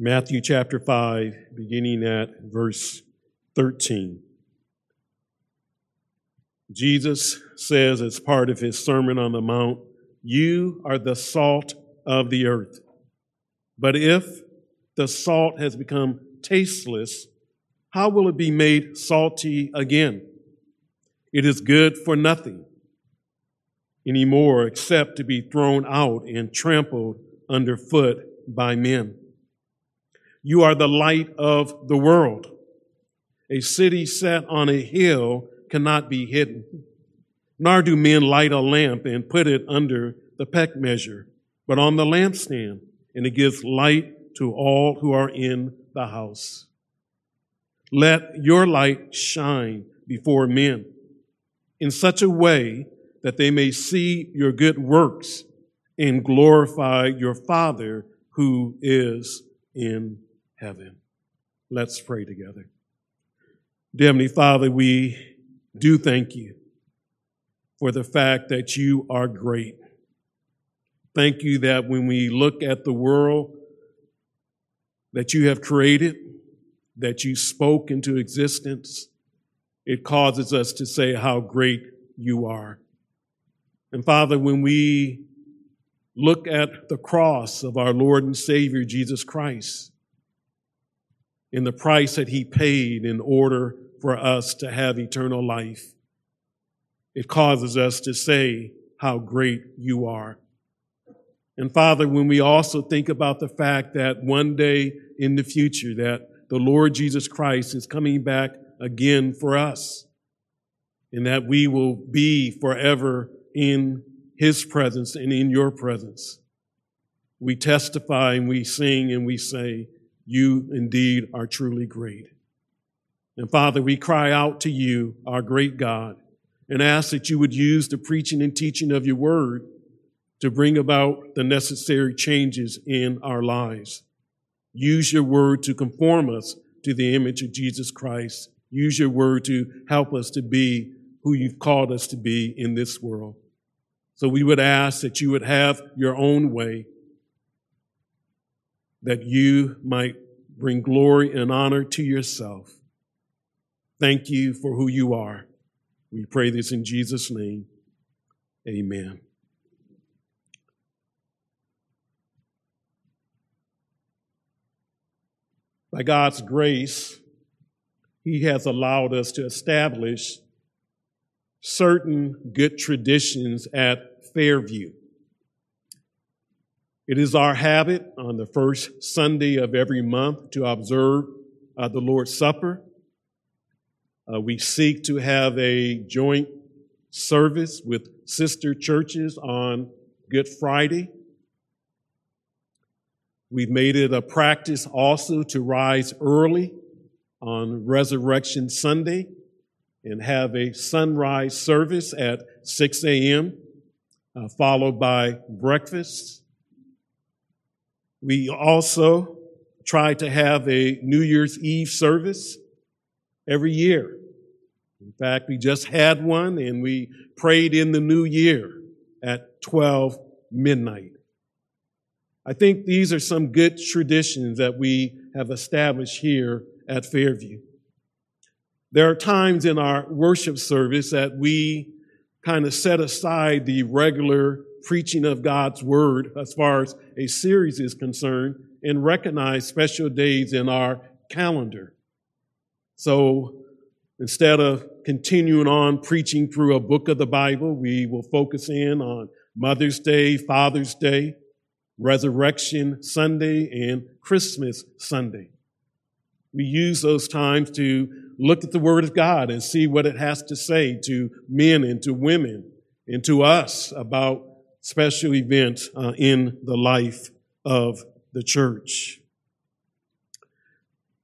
Matthew chapter 5, beginning at verse 13. Jesus says, as part of his Sermon on the Mount, You are the salt of the earth. But if the salt has become tasteless, how will it be made salty again? It is good for nothing anymore except to be thrown out and trampled underfoot by men. You are the light of the world. A city set on a hill cannot be hidden. Nor do men light a lamp and put it under the peck measure, but on the lampstand, and it gives light to all who are in the house. Let your light shine before men in such a way that they may see your good works and glorify your Father who is in heaven. Let's pray together. Dear Heavenly Father, we do thank you for the fact that you are great. Thank you that when we look at the world that you have created, that you spoke into existence, it causes us to say how great you are. And Father, when we look at the cross of our Lord and Savior Jesus Christ, in the price that he paid in order for us to have eternal life. It causes us to say how great you are. And Father, when we also think about the fact that one day in the future that the Lord Jesus Christ is coming back again for us and that we will be forever in his presence and in your presence. We testify and we sing and we say, you indeed are truly great. And Father, we cry out to you, our great God, and ask that you would use the preaching and teaching of your word to bring about the necessary changes in our lives. Use your word to conform us to the image of Jesus Christ. Use your word to help us to be who you've called us to be in this world. So we would ask that you would have your own way, that you might bring glory and honor to yourself. Thank you for who you are. We pray this in Jesus' name. Amen. By God's grace, He has allowed us to establish certain good traditions at Fairview. It is our habit on the first Sunday of every month to observe uh, the Lord's Supper. Uh, we seek to have a joint service with sister churches on Good Friday. We've made it a practice also to rise early on Resurrection Sunday and have a sunrise service at 6 a.m., uh, followed by breakfast. We also try to have a New Year's Eve service every year. In fact, we just had one and we prayed in the new year at 12 midnight. I think these are some good traditions that we have established here at Fairview. There are times in our worship service that we kind of set aside the regular preaching of God's word as far as a series is concerned and recognize special days in our calendar. So instead of continuing on preaching through a book of the Bible, we will focus in on Mother's Day, Father's Day, Resurrection Sunday, and Christmas Sunday. We use those times to look at the Word of God and see what it has to say to men and to women and to us about special event uh, in the life of the church.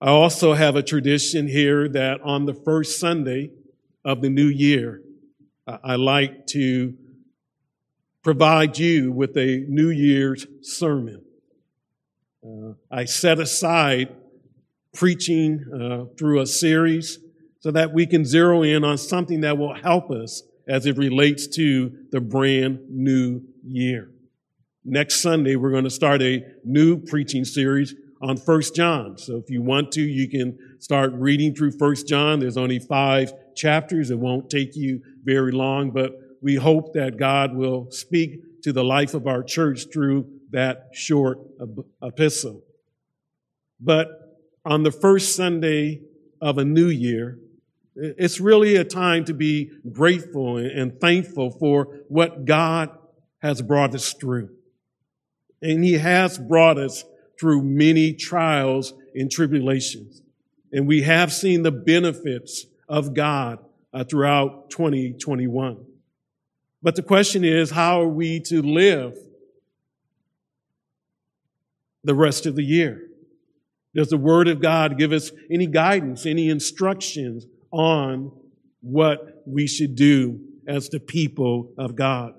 I also have a tradition here that on the first Sunday of the new year, I like to provide you with a New Year's sermon. Uh, I set aside preaching uh, through a series so that we can zero in on something that will help us as it relates to the brand new year. Next Sunday, we're going to start a new preaching series on First John. So if you want to, you can start reading through First John. There's only five chapters. It won't take you very long, but we hope that God will speak to the life of our church through that short epistle. But on the first Sunday of a new year, it's really a time to be grateful and thankful for what God has brought us through. And He has brought us through many trials and tribulations. And we have seen the benefits of God uh, throughout 2021. But the question is, how are we to live the rest of the year? Does the Word of God give us any guidance, any instructions on what we should do as the people of God.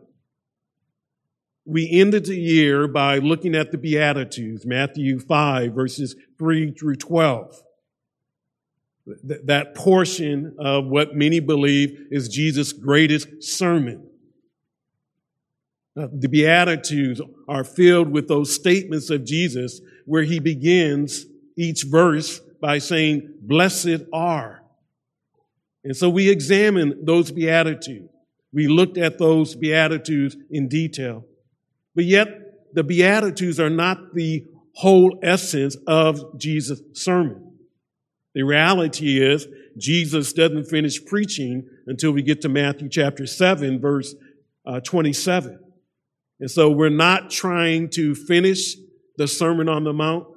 We ended the year by looking at the Beatitudes, Matthew 5, verses 3 through 12. That portion of what many believe is Jesus' greatest sermon. The Beatitudes are filled with those statements of Jesus where he begins each verse by saying, Blessed are. And so we examined those Beatitudes. We looked at those Beatitudes in detail. But yet, the Beatitudes are not the whole essence of Jesus' sermon. The reality is, Jesus doesn't finish preaching until we get to Matthew chapter 7, verse uh, 27. And so we're not trying to finish the Sermon on the Mount,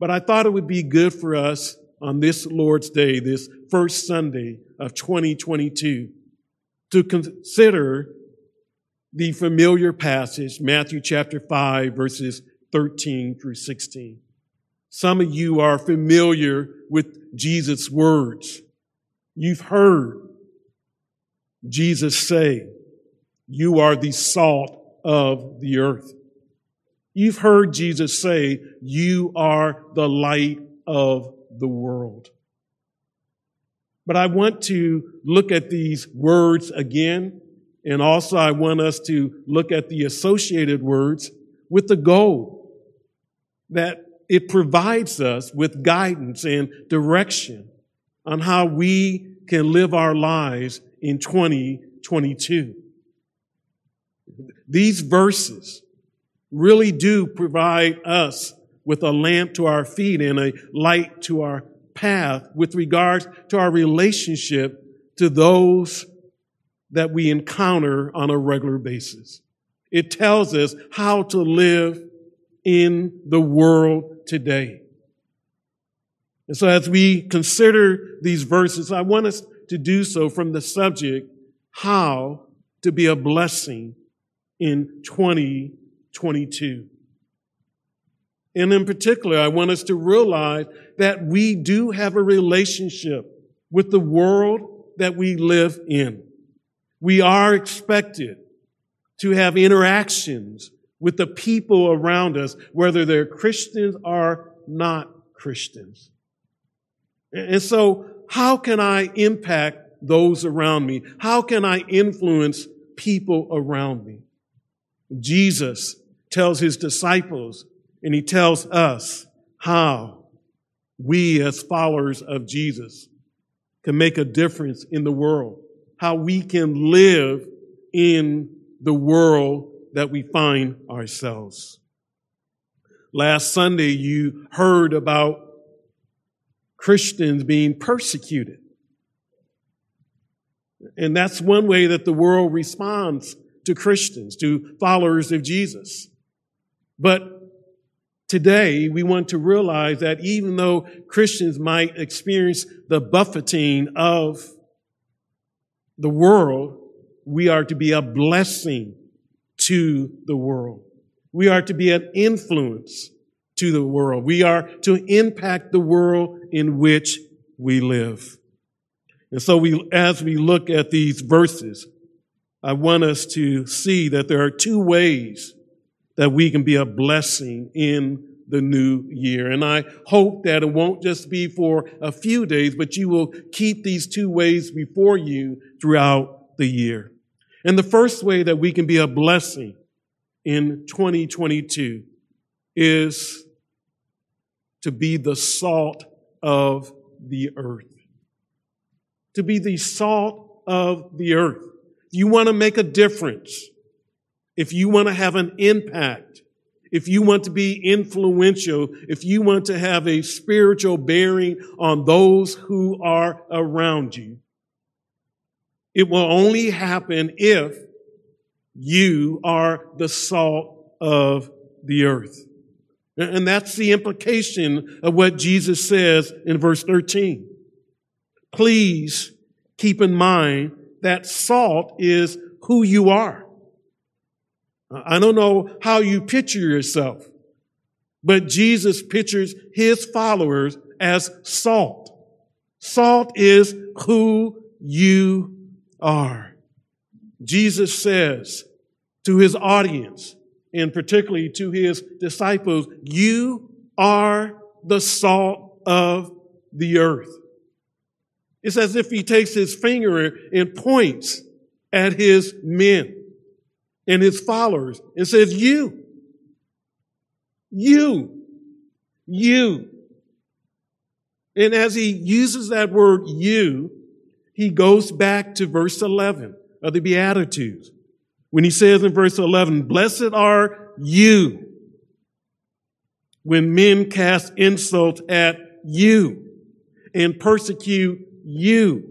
but I thought it would be good for us on this Lord's Day, this first Sunday of 2022, to consider the familiar passage, Matthew chapter 5, verses 13 through 16. Some of you are familiar with Jesus' words. You've heard Jesus say, You are the salt of the earth. You've heard Jesus say, You are the light of the world. But I want to look at these words again, and also I want us to look at the associated words with the goal that it provides us with guidance and direction on how we can live our lives in 2022. These verses really do provide us with a lamp to our feet and a light to our path with regards to our relationship to those that we encounter on a regular basis. It tells us how to live in the world today. And so as we consider these verses, I want us to do so from the subject, how to be a blessing in 2022. And in particular, I want us to realize that we do have a relationship with the world that we live in. We are expected to have interactions with the people around us, whether they're Christians or not Christians. And so, how can I impact those around me? How can I influence people around me? Jesus tells his disciples and he tells us how we, as followers of Jesus, can make a difference in the world, how we can live in the world that we find ourselves. Last Sunday, you heard about Christians being persecuted. And that's one way that the world responds to Christians, to followers of Jesus. But Today, we want to realize that even though Christians might experience the buffeting of the world, we are to be a blessing to the world. We are to be an influence to the world. We are to impact the world in which we live. And so we, as we look at these verses, I want us to see that there are two ways that we can be a blessing in the new year. And I hope that it won't just be for a few days, but you will keep these two ways before you throughout the year. And the first way that we can be a blessing in 2022 is to be the salt of the earth. To be the salt of the earth. You want to make a difference. If you want to have an impact, if you want to be influential, if you want to have a spiritual bearing on those who are around you, it will only happen if you are the salt of the earth. And that's the implication of what Jesus says in verse 13. Please keep in mind that salt is who you are. I don't know how you picture yourself, but Jesus pictures his followers as salt. Salt is who you are. Jesus says to his audience, and particularly to his disciples, you are the salt of the earth. It's as if he takes his finger and points at his men and his followers and says, you, you, you. And as he uses that word you, he goes back to verse 11 of the Beatitudes when he says in verse 11, blessed are you when men cast insult at you and persecute you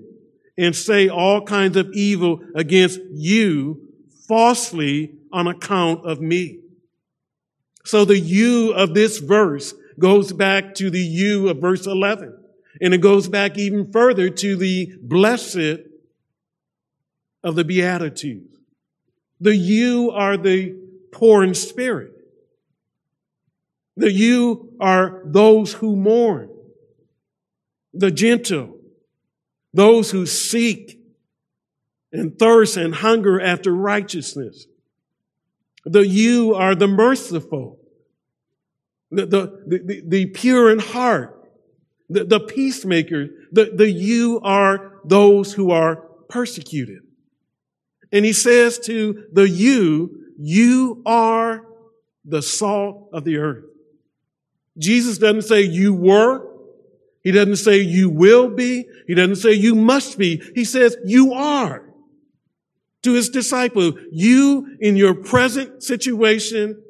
and say all kinds of evil against you falsely on account of me. So the you of this verse goes back to the you of verse 11. And it goes back even further to the blessed of the Beatitudes. The you are the poor in spirit. The you are those who mourn. The gentle. Those who seek and thirst and hunger after righteousness. The you are the merciful. The, the, the, the pure in heart. The, the peacemakers. The, the you are those who are persecuted. And he says to the you, you are the salt of the earth. Jesus doesn't say you were. He doesn't say you will be. He doesn't say you must be. He says you are. To his disciples, you in your present situation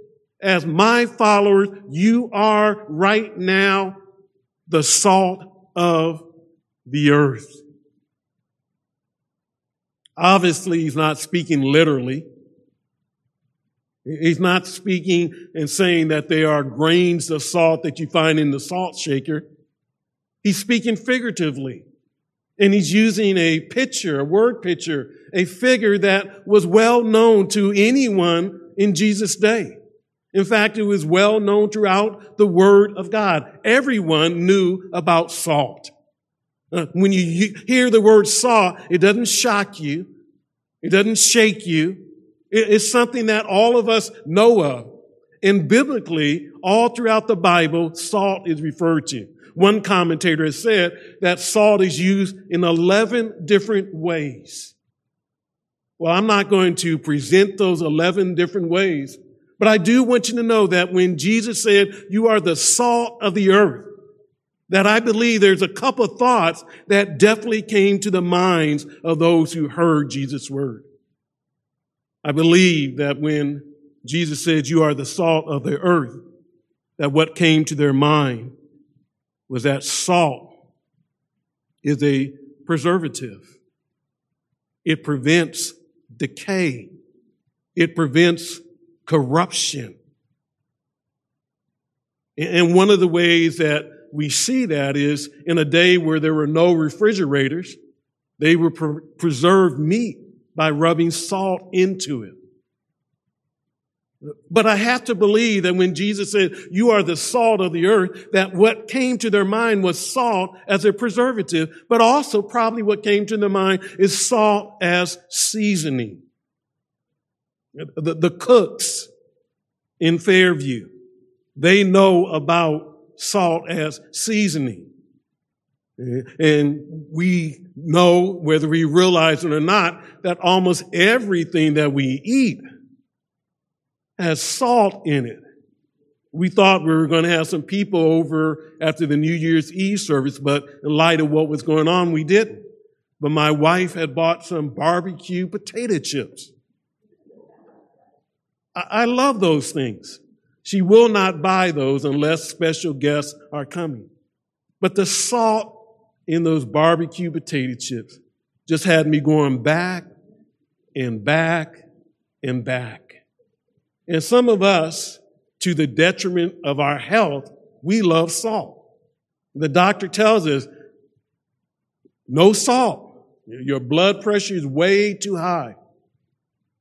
as my followers, you are right now the salt of the earth. Obviously, he's not speaking literally. He's not speaking and saying that they are grains of salt that you find in the salt shaker. He's speaking figuratively. And he's using a picture, a word picture, a figure that was well known to anyone in Jesus' day. In fact, it was well known throughout the Word of God. Everyone knew about salt. Uh, when you hear the word salt, it doesn't shock you. It doesn't shake you. It's something that all of us know of. And biblically, all throughout the Bible, salt is referred to. One commentator has said that salt is used in 11 different ways. Well, I'm not going to present those 11 different ways, but I do want you to know that when Jesus said, you are the salt of the earth, that I believe there's a couple of thoughts that definitely came to the minds of those who heard Jesus' word. I believe that when Jesus said, you are the salt of the earth, that what came to their mind was that salt is a preservative. It prevents decay. It prevents corruption. And one of the ways that we see that is in a day where there were no refrigerators, they would pre- preserve meat by rubbing salt into it. But I have to believe that when Jesus said, you are the salt of the earth, that what came to their mind was salt as a preservative, but also probably what came to their mind is salt as seasoning. The, the cooks in Fairview, they know about salt as seasoning. And we know, whether we realize it or not, that almost everything that we eat has salt in it. We thought we were going to have some people over after the New Year's Eve service, but in light of what was going on, we didn't. But my wife had bought some barbecue potato chips. I, I love those things. She will not buy those unless special guests are coming. But the salt in those barbecue potato chips just had me going back and back and back. And some of us, to the detriment of our health, we love salt. The doctor tells us no salt. Your blood pressure is way too high.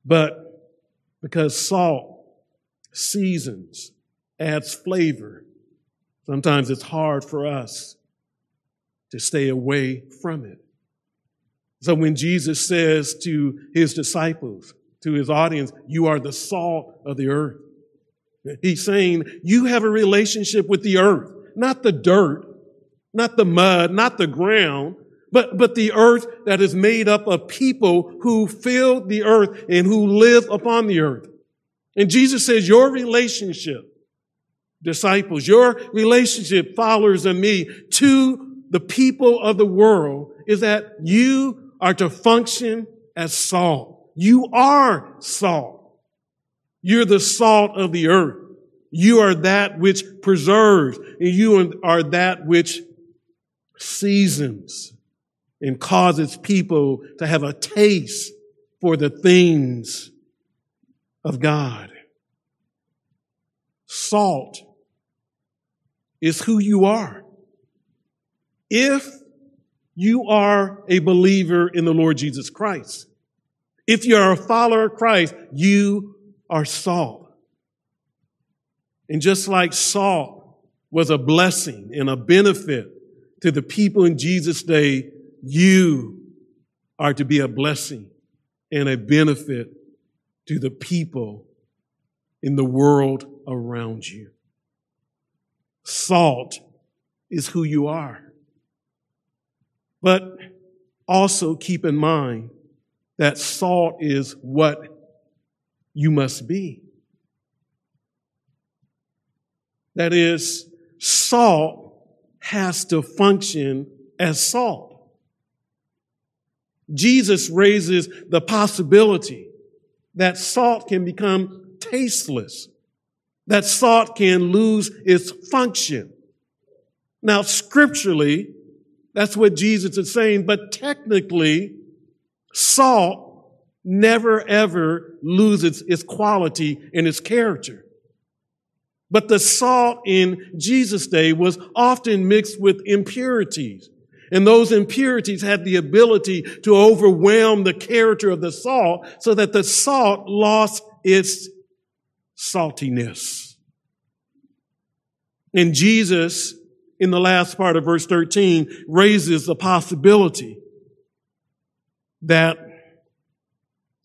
But because salt seasons, adds flavor, sometimes it's hard for us to stay away from it. So when Jesus says to his disciples, to his audience, you are the salt of the earth. He's saying you have a relationship with the earth, not the dirt, not the mud, not the ground, but, but the earth that is made up of people who fill the earth and who live upon the earth. And Jesus says your relationship, disciples, your relationship, followers of me, to the people of the world is that you are to function as salt. You are salt. You're the salt of the earth. You are that which preserves and you are that which seasons and causes people to have a taste for the things of God. Salt is who you are. If you are a believer in the Lord Jesus Christ, if you're a follower of Christ, you are salt. And just like salt was a blessing and a benefit to the people in Jesus' day, you are to be a blessing and a benefit to the people in the world around you. Salt is who you are. But also keep in mind that salt is what you must be. That is, salt has to function as salt. Jesus raises the possibility that salt can become tasteless, that salt can lose its function. Now, scripturally, that's what Jesus is saying, but technically, salt never ever loses its quality and its character. But the salt in Jesus' day was often mixed with impurities. And those impurities had the ability to overwhelm the character of the salt so that the salt lost its saltiness. And Jesus, in the last part of verse 13, raises the possibility that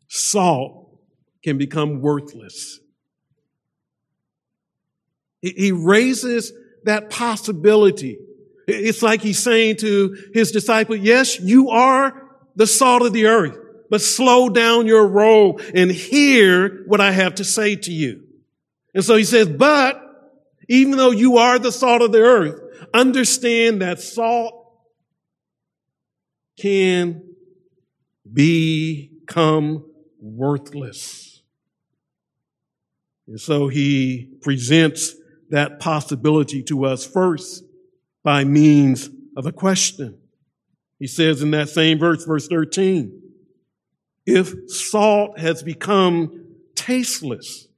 salt can become worthless. He raises that possibility it's like he's saying to his disciple, yes, you are the salt of the earth, but slow down your roll and hear what I have to say to you. And so he says, but even though you are the salt of the earth, understand that salt can become worthless. And so he presents that possibility to us first by means of a question. He says in that same verse, verse 13, if salt has become tasteless,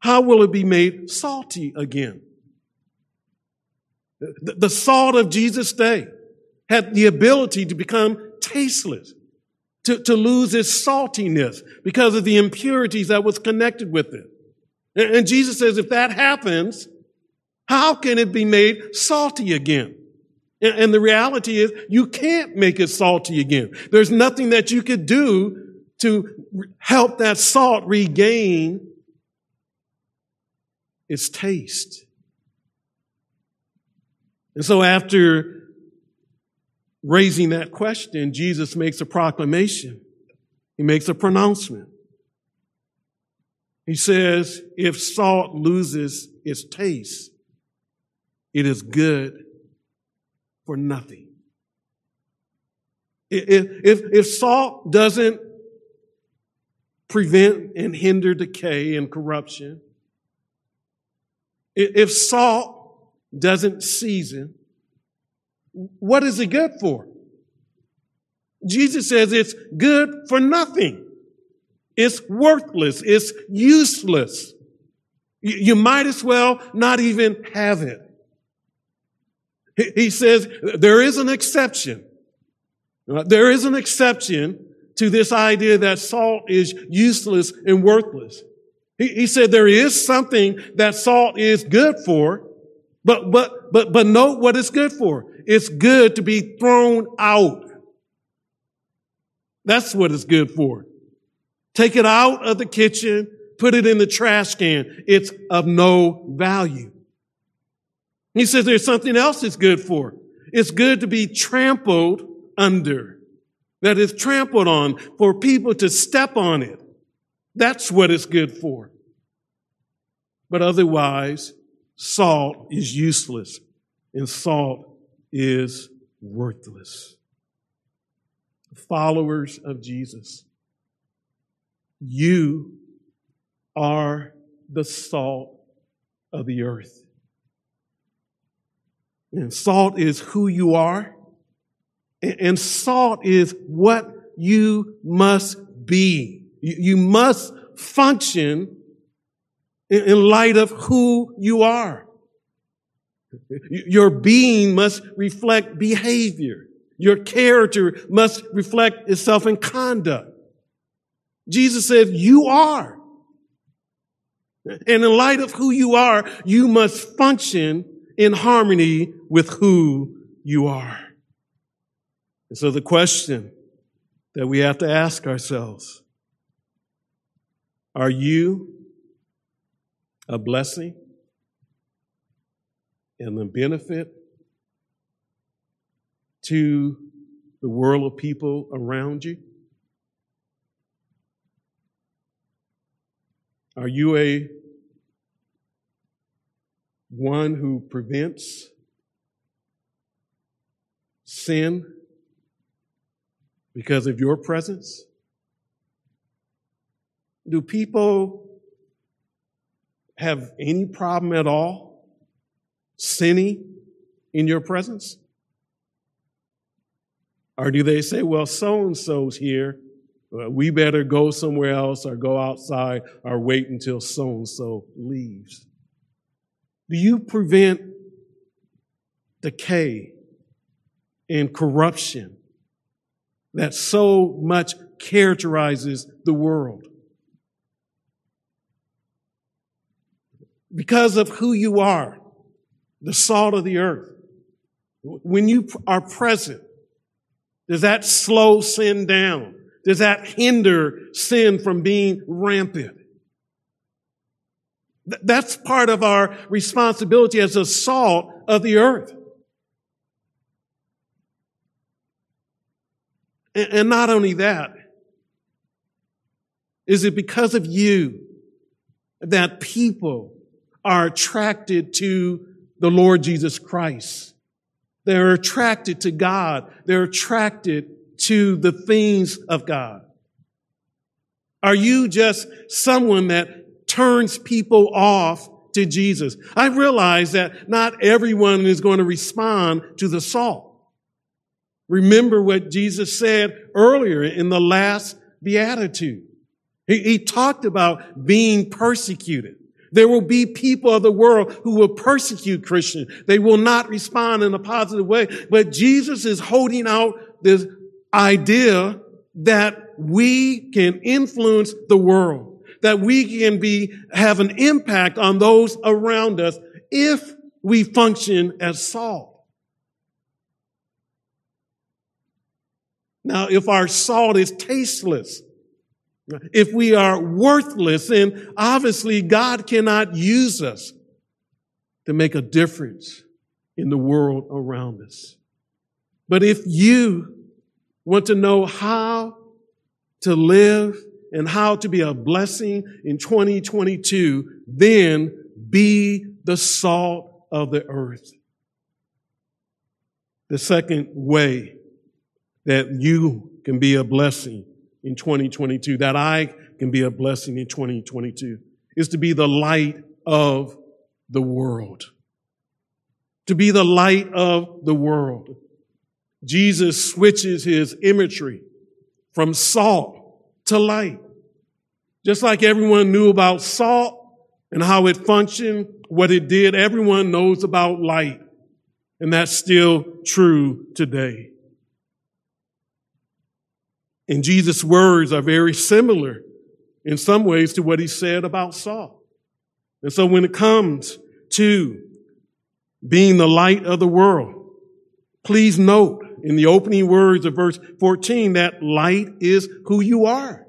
how will it be made salty again? The, salt of Jesus' day had the ability to become tasteless, to, to lose its saltiness because of the impurities that was connected with it. And, and Jesus says if that happens, how can it be made salty again? And the reality is you can't make it salty again. There's nothing that you could do to help that salt regain its taste. And so after raising that question, Jesus makes a proclamation. He makes a pronouncement. He says, if salt loses its taste, it is good for nothing. If, if, if salt doesn't prevent and hinder decay and corruption, if salt doesn't season, what is it good for? Jesus says it's good for nothing. It's worthless. It's useless. You might as well not even have it. He says there is an exception. There is an exception to this idea that salt is useless and worthless. He, said there is something that salt is good for, but, but, but, but note what it's good for. It's good to be thrown out. That's what it's good for. Take it out of the kitchen, put it in the trash can. It's of no value. He says there's something else it's good for. It's good to be trampled under. That is trampled on for people to step on it. That's what it's good for. But otherwise, salt is useless and salt is worthless. Followers of Jesus, you are the salt of the earth. And salt is who you are. And salt is what you must be. You must function in light of who you are. Your being must reflect behavior. Your character must reflect itself in conduct. Jesus said, you are. And in light of who you are, you must function in harmony with who you are. And so the question that we have to ask ourselves, are you a blessing and the benefit to the world of people around you? Are you a one who prevents sin because of your presence? Do people have any problem at all sinning in your presence? Or do they say, well, so and so's here, uh, we better go somewhere else or go outside or wait until so and so leaves? Do you prevent decay and corruption that so much characterizes the world? Because of who you are, the salt of the earth. When you are present, does that slow sin down? Does that hinder sin from being rampant? That's part of our responsibility as the salt of the earth. And not only that, is it because of you that people are attracted to the Lord Jesus Christ? They're attracted to God. They're attracted to the things of God. Are you just someone that turns people off to Jesus. I realize that not everyone is going to respond to the salt. Remember what Jesus said earlier in the last beatitude. He, he talked about being persecuted. There will be people of the world who will persecute Christians. They will not respond in a positive way. But Jesus is holding out this idea that we can influence the world that we can be, have an impact on those around us if we function as salt. Now, if our salt is tasteless, if we are worthless, then obviously God cannot use us to make a difference in the world around us. But if you want to know how to live and how to be a blessing in 2022, then be the salt of the earth. The second way that you can be a blessing in 2022, that I can be a blessing in 2022, is to be the light of the world. To be the light of the world. Jesus switches his imagery from salt to light. Just like everyone knew about salt and how it functioned, what it did, everyone knows about light. And that's still true today. And Jesus' words are very similar in some ways to what he said about salt. And so when it comes to being the light of the world, please note in the opening words of verse 14 that light is who you are.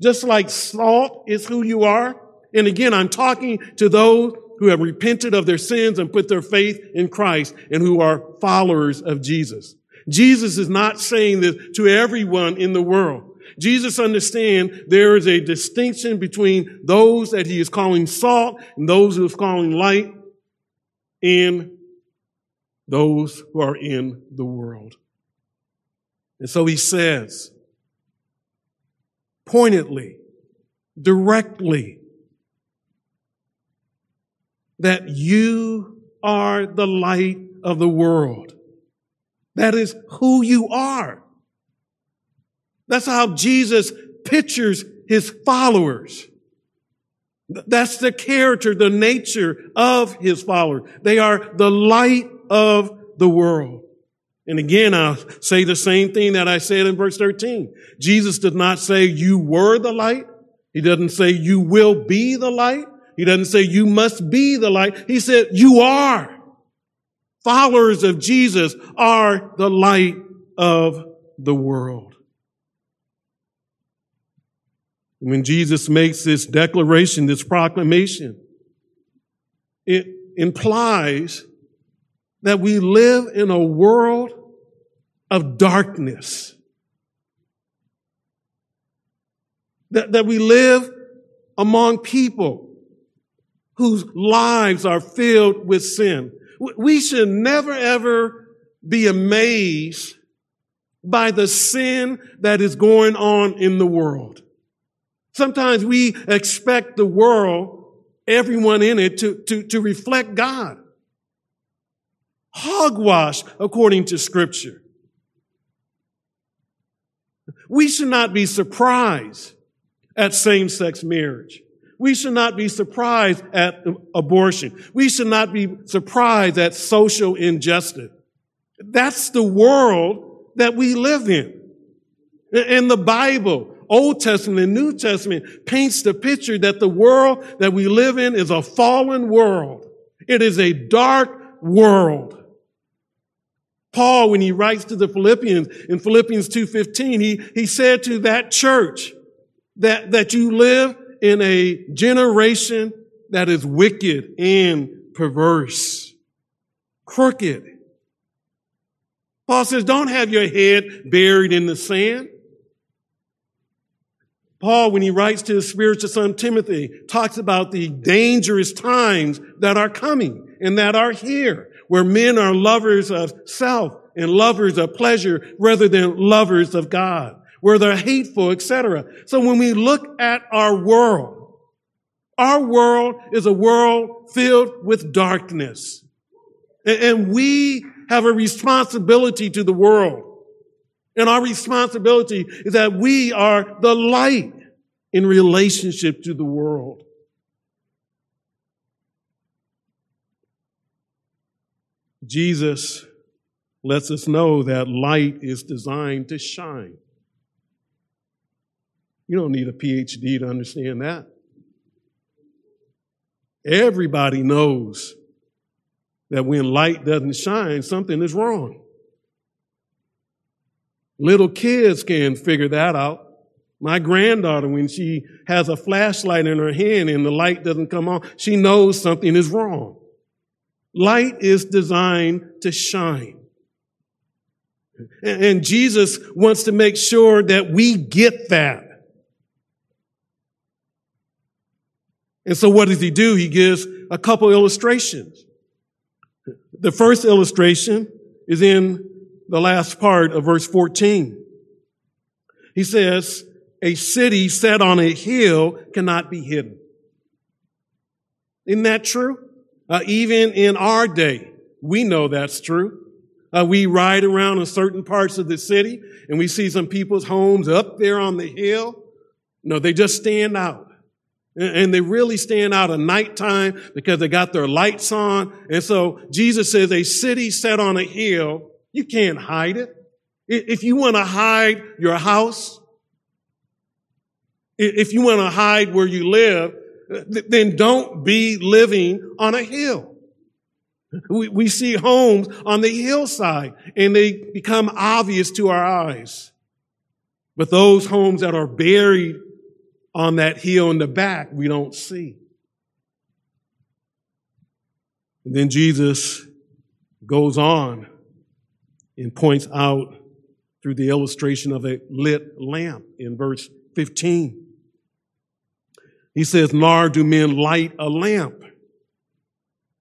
Just like salt is who you are. And again, I'm talking to those who have repented of their sins and put their faith in Christ and who are followers of Jesus. Jesus is not saying this to everyone in the world. Jesus understands there is a distinction between those that he is calling salt and those who is calling light and those who are in the world. And so he says, pointedly, directly, that you are the light of the world. That is who you are. That's how Jesus pictures his followers. That's the character, the nature of his followers. They are the light of the world. And again, I'll say the same thing that I said in verse 13. Jesus did not say you were the light. He doesn't say you will be the light. He doesn't say you must be the light. He said you are. Followers of Jesus are the light of the world. When Jesus makes this declaration, this proclamation, it implies that we live in a world of darkness. That, that we live among people whose lives are filled with sin. We should never ever be amazed by the sin that is going on in the world. Sometimes we expect the world, everyone in it, to, to, to reflect God. Hogwash, according to scripture. We should not be surprised at same-sex marriage. We should not be surprised at abortion. We should not be surprised at social injustice. That's the world that we live in. And the Bible, Old Testament and New Testament paints the picture that the world that we live in is a fallen world. It is a dark world. Paul, when he writes to the Philippians in Philippians 2.15, he, he said to that church that, that you live in a generation that is wicked and perverse, crooked. Paul says, don't have your head buried in the sand. Paul, when he writes to his spiritual son Timothy, talks about the dangerous times that are coming and that are here, where men are lovers of self and lovers of pleasure rather than lovers of God, where they're hateful, etc. So when we look at our world, our world is a world filled with darkness. And we have a responsibility to the world. And our responsibility is that we are the light in relationship to the world. Jesus lets us know that light is designed to shine. You don't need a PhD to understand that. Everybody knows that when light doesn't shine, something is wrong. Little kids can figure that out. My granddaughter, when she has a flashlight in her hand and the light doesn't come on, she knows something is wrong. Light is designed to shine. And Jesus wants to make sure that we get that. And so what does he do? He gives a couple illustrations. The first illustration is in the last part of verse 14. He says, a city set on a hill cannot be hidden. Isn't that true? Uh, even in our day, we know that's true. Uh, we ride around in certain parts of the city and we see some people's homes up there on the hill. No, they just stand out. And they really stand out at nighttime because they got their lights on. And so Jesus says a city set on a hill, you can't hide it. If you want to hide your house, if you want to hide where you live, then don't be living on a hill. We, we see homes on the hillside and they become obvious to our eyes. But those homes that are buried on that heel in the back, we don't see. And then Jesus goes on and points out through the illustration of a lit lamp in verse 15. He says, Nor do men light a lamp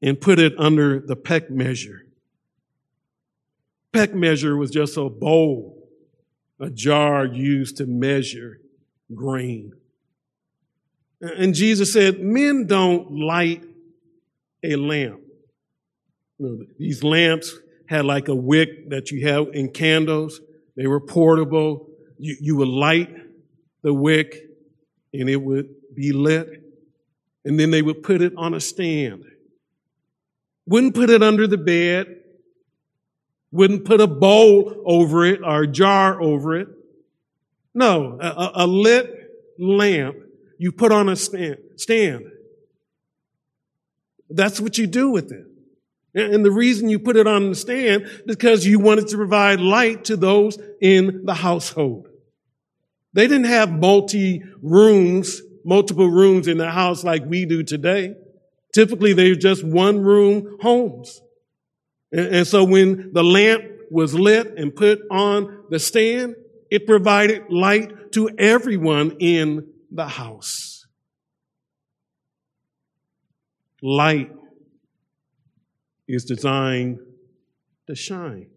and put it under the peck measure. Peck measure was just a bowl, a jar used to measure grain. And Jesus said, Men don't light a lamp. You know, these lamps had like a wick that you have in candles. They were portable. You, you would light the wick and it would be lit. And then they would put it on a stand. Wouldn't put it under the bed. Wouldn't put a bowl over it or a jar over it. No, a, a lit lamp you put on a stand, stand. That's what you do with it. And the reason you put it on the stand because you wanted to provide light to those in the household. They didn't have multi rooms, multiple rooms in the house like we do today. Typically, they're just one room homes. And, so when the lamp was lit and put on the stand, it provided light to everyone in the house. Light is designed to shine.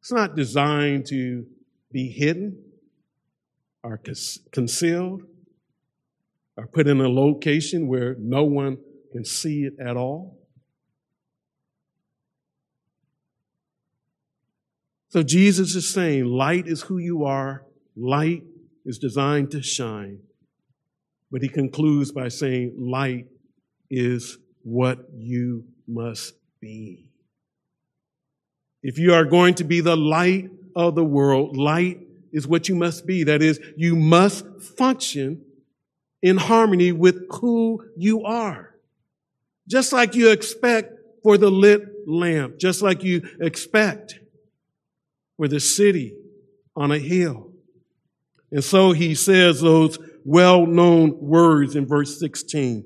It's not designed to be hidden or concealed or put in a location where no one can see it at all. So Jesus is saying light is who you are, light is designed to shine. But he concludes by saying light is what you must be. If you are going to be the light of the world, light is what you must be. That is, you must function in harmony with who you are. Just like you expect for the lit lamp, just like you expect for the city on a hill. And so he says those well-known words in verse 16.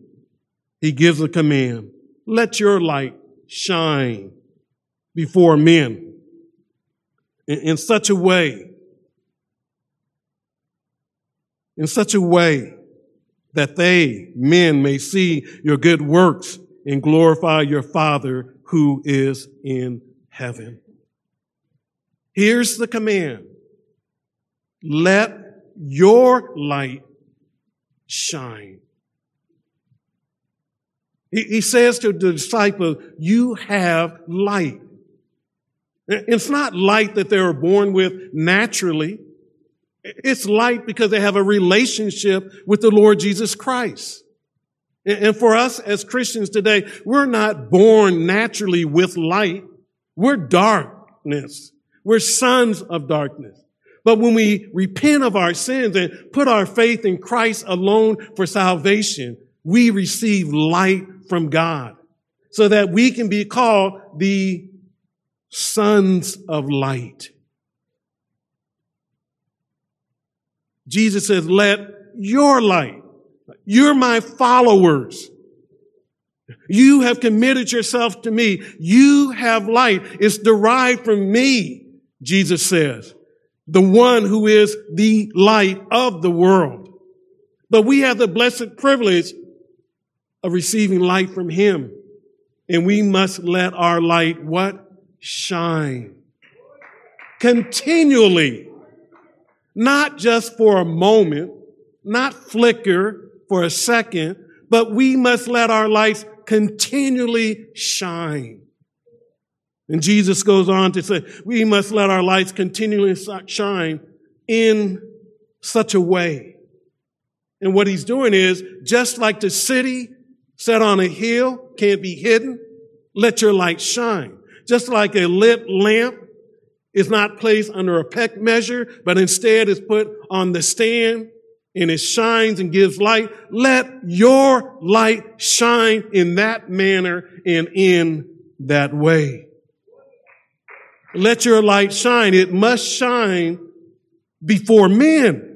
He gives a command. Let your light shine before men in, in such a way, in such a way that they, men, may see your good works and glorify your Father who is in heaven. Here's the command. Let your light shine. He, says to the disciple, you have light. It's not light that they were born with naturally. It's light because they have a relationship with the Lord Jesus Christ. And for us as Christians today, we're not born naturally with light. We're darkness. We're sons of darkness. But when we repent of our sins and put our faith in Christ alone for salvation, we receive light from God so that we can be called the sons of light. Jesus says, let your light, you're my followers. You have committed yourself to me. You have light. It's derived from me, Jesus says the one who is the light of the world. But we have the blessed privilege of receiving light from Him. And we must let our light what? Shine. Continually. Not just for a moment, not flicker for a second, but we must let our lights continually shine. And Jesus goes on to say, we must let our lights continually shine in such a way. And what he's doing is, just like the city set on a hill can't be hidden, let your light shine. Just like a lit lamp is not placed under a peck measure, but instead is put on the stand and it shines and gives light. Let your light shine in that manner and in that way. Let your light shine. It must shine before men.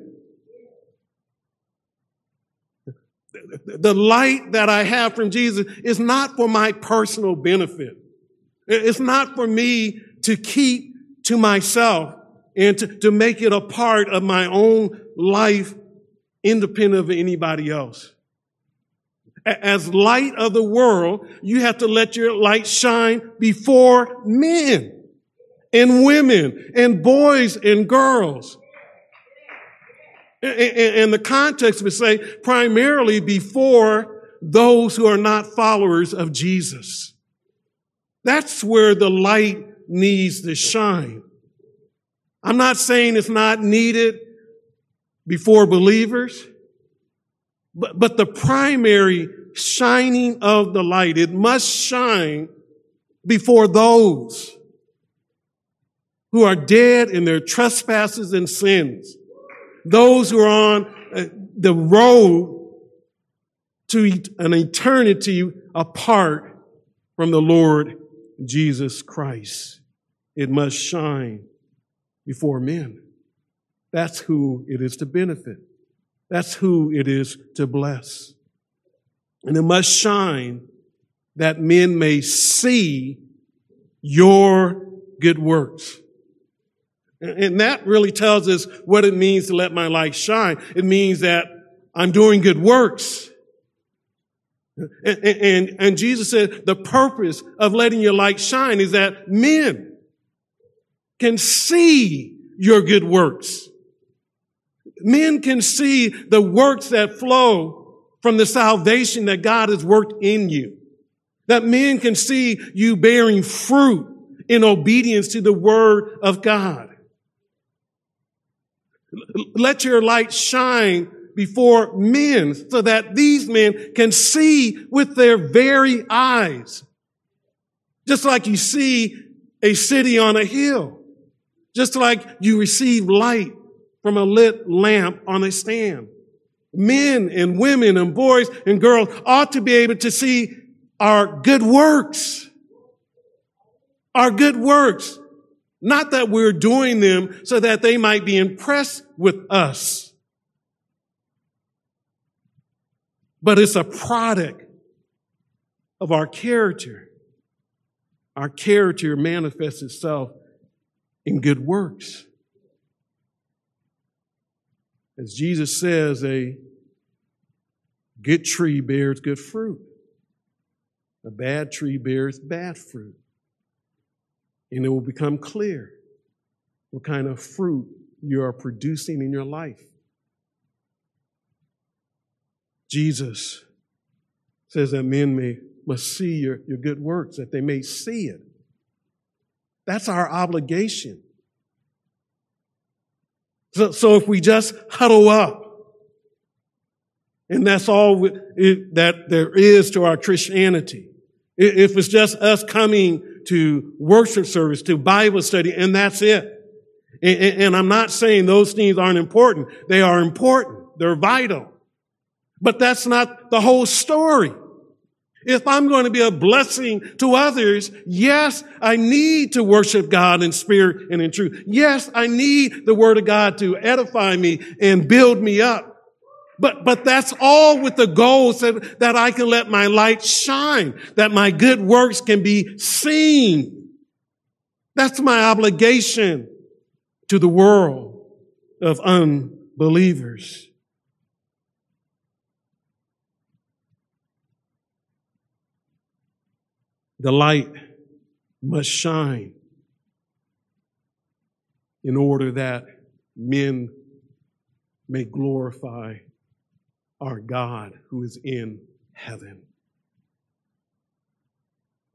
The light that I have from Jesus is not for my personal benefit. It's not for me to keep to myself and to, to make it a part of my own life independent of anybody else. As light of the world, you have to let your light shine before men and women and boys and girls. And the context would say primarily before those who are not followers of Jesus. That's where the light needs to shine. I'm not saying it's not needed before believers, but, but the primary shining of the light, it must shine before those who are dead in their trespasses and sins those who are on uh, the road to an eternity apart from the Lord Jesus Christ. It must shine before men. That's who it is to benefit. That's who it is to bless. And it must shine that men may see your good works. And that really tells us what it means to let my light shine. It means that I'm doing good works. And, and, and, Jesus said the purpose of letting your light shine is that men can see your good works. Men can see the works that flow from the salvation that God has worked in you. That men can see you bearing fruit in obedience to the word of God. Let your light shine before men so that these men can see with their very eyes. Just like you see a city on a hill. Just like you receive light from a lit lamp on a stand. Men and women and boys and girls ought to be able to see our good works. Our good works. Not that we're doing them so that they might be impressed with us. But it's a product of our character. Our character manifests itself in good works. As Jesus says, a good tree bears good fruit. A bad tree bears bad fruit and it will become clear what kind of fruit you are producing in your life. Jesus says that men may must see your, your good works, that they may see it. That's our obligation. So, so if we just huddle up, and that's all it, that there is to our Christianity, if it's just us coming to worship service, to Bible study, and that's it. And, and I'm not saying those things aren't important. They are important. They're vital. But that's not the whole story. If I'm going to be a blessing to others, yes, I need to worship God in spirit and in truth. Yes, I need the word of God to edify me and build me up. But, but that's all with the goal so that I can let my light shine, that my good works can be seen. That's my obligation to the world of unbelievers. The light must shine in order that men may glorify our God who is in heaven.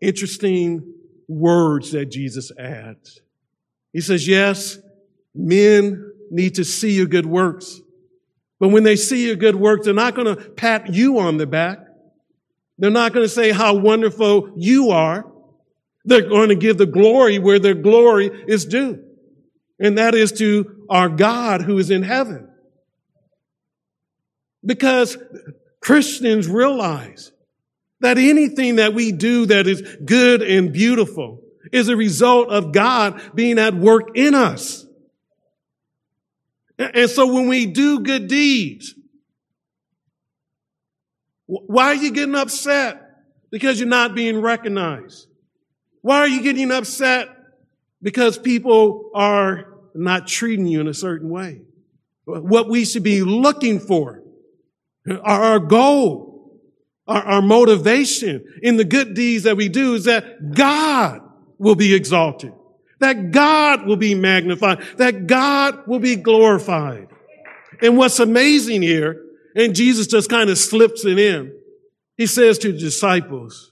Interesting words that Jesus adds. He says, Yes, men need to see your good works. But when they see your good works, they're not going to pat you on the back. They're not going to say how wonderful you are. They're going to give the glory where their glory is due. And that is to our God who is in heaven. Because Christians realize that anything that we do that is good and beautiful is a result of God being at work in us. And so when we do good deeds, why are you getting upset? Because you're not being recognized. Why are you getting upset? Because people are not treating you in a certain way. What we should be looking for, our goal, our, our motivation in the good deeds that we do is that God will be exalted, that God will be magnified, that God will be glorified. And what's amazing here and Jesus just kind of slips it in. He says to the disciples,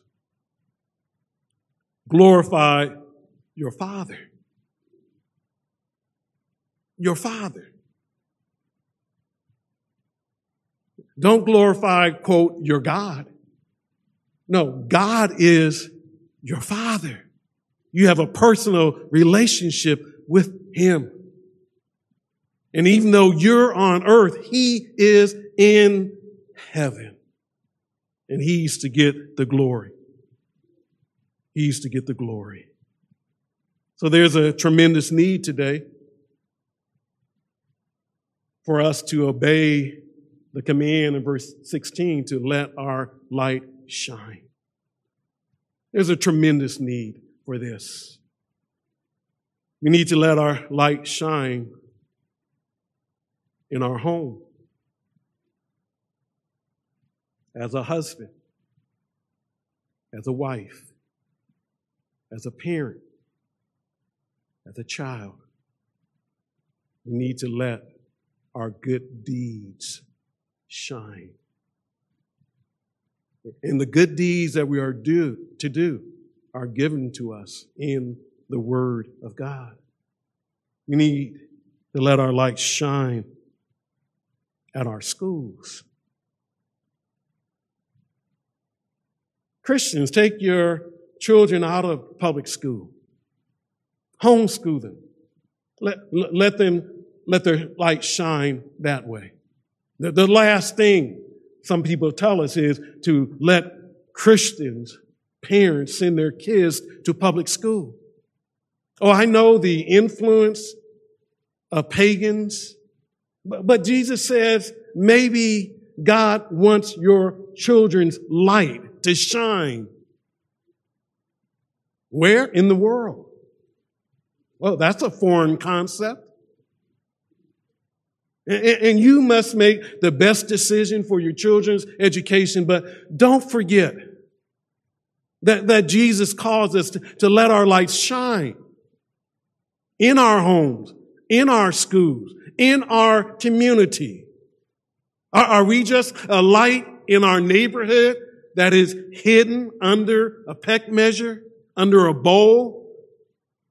glorify your Father. Your Father. Don't glorify, quote, your God. No, God is your Father. You have a personal relationship with Him. And even though you're on earth, He is in heaven. And he's to get the glory. He's to get the glory. So there's a tremendous need today for us to obey the command in verse 16 to let our light shine. There's a tremendous need for this. We need to let our light shine in our home. as a husband, as a wife, as a parent, as a child. We need to let our good deeds shine. And the good deeds that we are due to do are given to us in the Word of God. We need to let our light shine at our schools Christians, take your children out of public school. Homeschool them. Let, let them, let their light shine that way. The, the last thing some people tell us is to let Christians, parents send their kids to public school. Oh, I know the influence of pagans, but, but Jesus says maybe God wants your children's light to shine. Where? In the world. Well, that's a foreign concept. And you must make the best decision for your children's education, but don't forget that, that Jesus calls us to, to let our lights shine in our homes, in our schools, in our community. Are, are we just a light in our neighborhood that is hidden under a peck measure, under a bowl?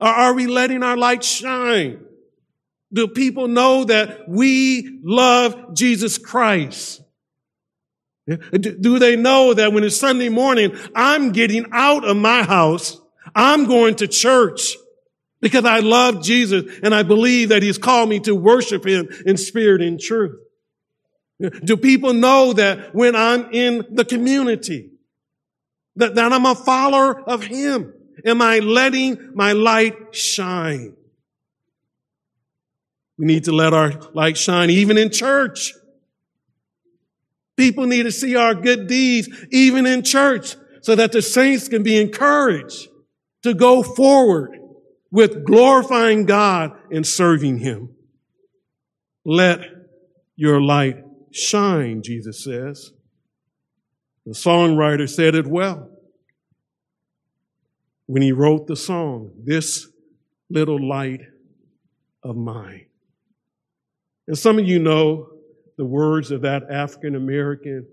Or are we letting our light shine? Do people know that we love Jesus Christ? Do they know that when it's Sunday morning, I'm getting out of my house, I'm going to church because I love Jesus and I believe that he's called me to worship him in spirit and truth? Do people know that when I'm in the community, that, that I'm a follower of Him? Am I letting my light shine? We need to let our light shine even in church. People need to see our good deeds even in church so that the saints can be encouraged to go forward with glorifying God and serving Him. Let your light shine, Jesus says. The songwriter said it well. when he wrote the song, This Little Light of Mine. And some of you know the words of that African American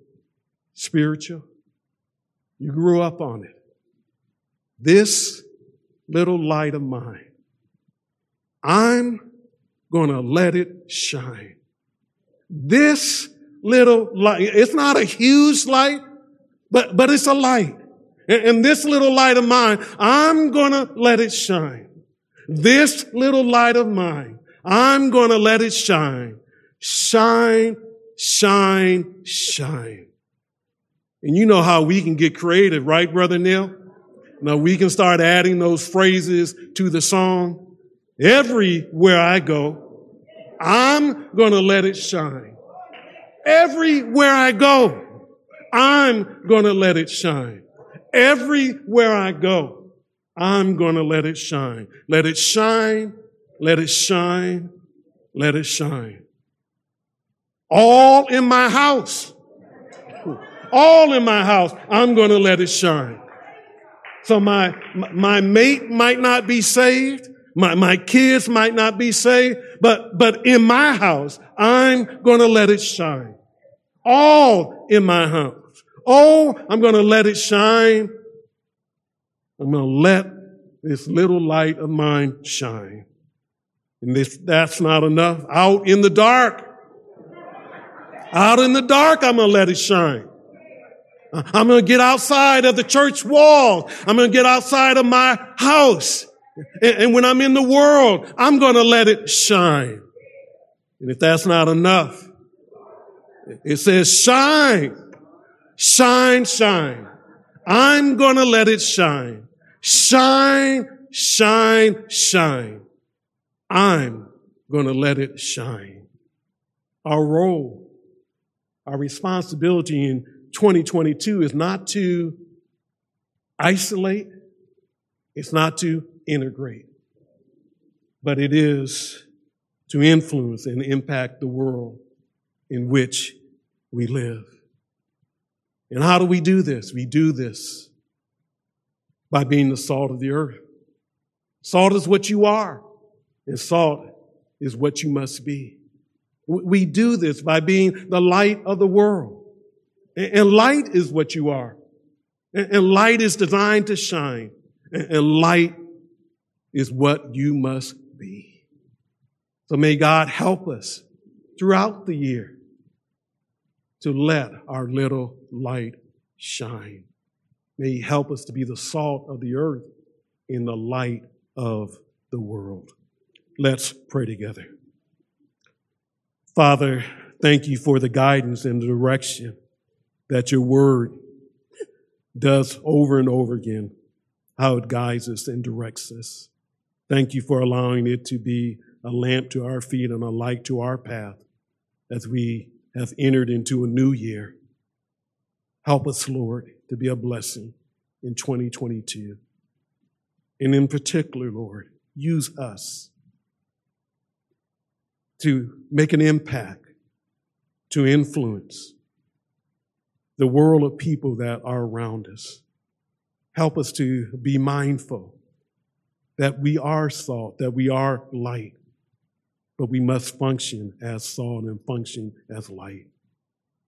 spiritual. You grew up on it. This little light of mine, I'm going to let it shine. This little light, it's not a huge light, but, but it's a light. And, and this little light of mine, I'm going to let it shine. This little light of mine, I'm going to let it shine. Shine, shine, shine. And you know how we can get creative, right, Brother Neil? Now we can start adding those phrases to the song. Everywhere I go, I'm going to let it shine. Everywhere I go, I'm going to let it shine. Everywhere I go, I'm going to let it shine. Let it shine. Let it shine. Let it shine. All in my house. All in my house. I'm going to let it shine. So my, my mate might not be saved. My, my kids might not be saved, but, but in my house, I'm going to let it shine. All in my house. Oh, I'm going to let it shine. I'm going to let this little light of mine shine. And this, that's not enough. Out in the dark. Out in the dark, I'm going to let it shine. I'm going to get outside of the church wall. I'm going to get outside of my house. And, and when I'm in the world, I'm going to let it shine. And if that's not enough, it says shine, shine, shine. I'm going to let it shine. Shine, shine, shine. I'm going to let it shine. Our role, our responsibility in 2022 is not to isolate, it's not to integrate, but it is to influence and impact the world in which we live. And how do we do this? We do this by being the salt of the earth. Salt is what you are, and salt is what you must be. We do this by being the light of the world. And light is what you are. And light is designed to shine. And light is what you must be. So may God help us throughout the year to let our little light shine. May He help us to be the salt of the earth in the light of the world. Let's pray together. Father, thank you for the guidance and the direction that your word does over and over again, how it guides us and directs us. Thank you for allowing it to be a lamp to our feet and a light to our path as we have entered into a new year. Help us, Lord, to be a blessing in 2022. And in particular, Lord, use us to make an impact, to influence, the world of people that are around us. Help us to be mindful that we are salt, that we are light, but we must function as salt and function as light.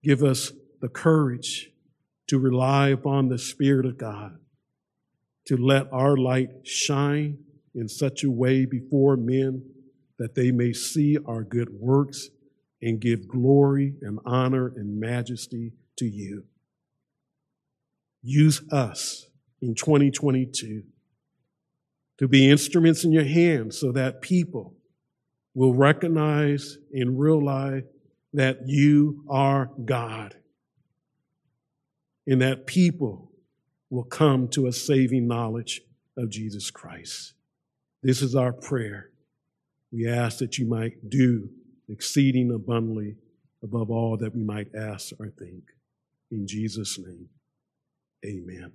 Give us the courage to rely upon the Spirit of God, to let our light shine in such a way before men that they may see our good works and give glory and honor and majesty to you. Use us in 2022 to be instruments in your hands so that people will recognize and realize that you are God and that people will come to a saving knowledge of Jesus Christ. This is our prayer. We ask that you might do exceeding abundantly above all that we might ask or think. In Jesus' name, amen.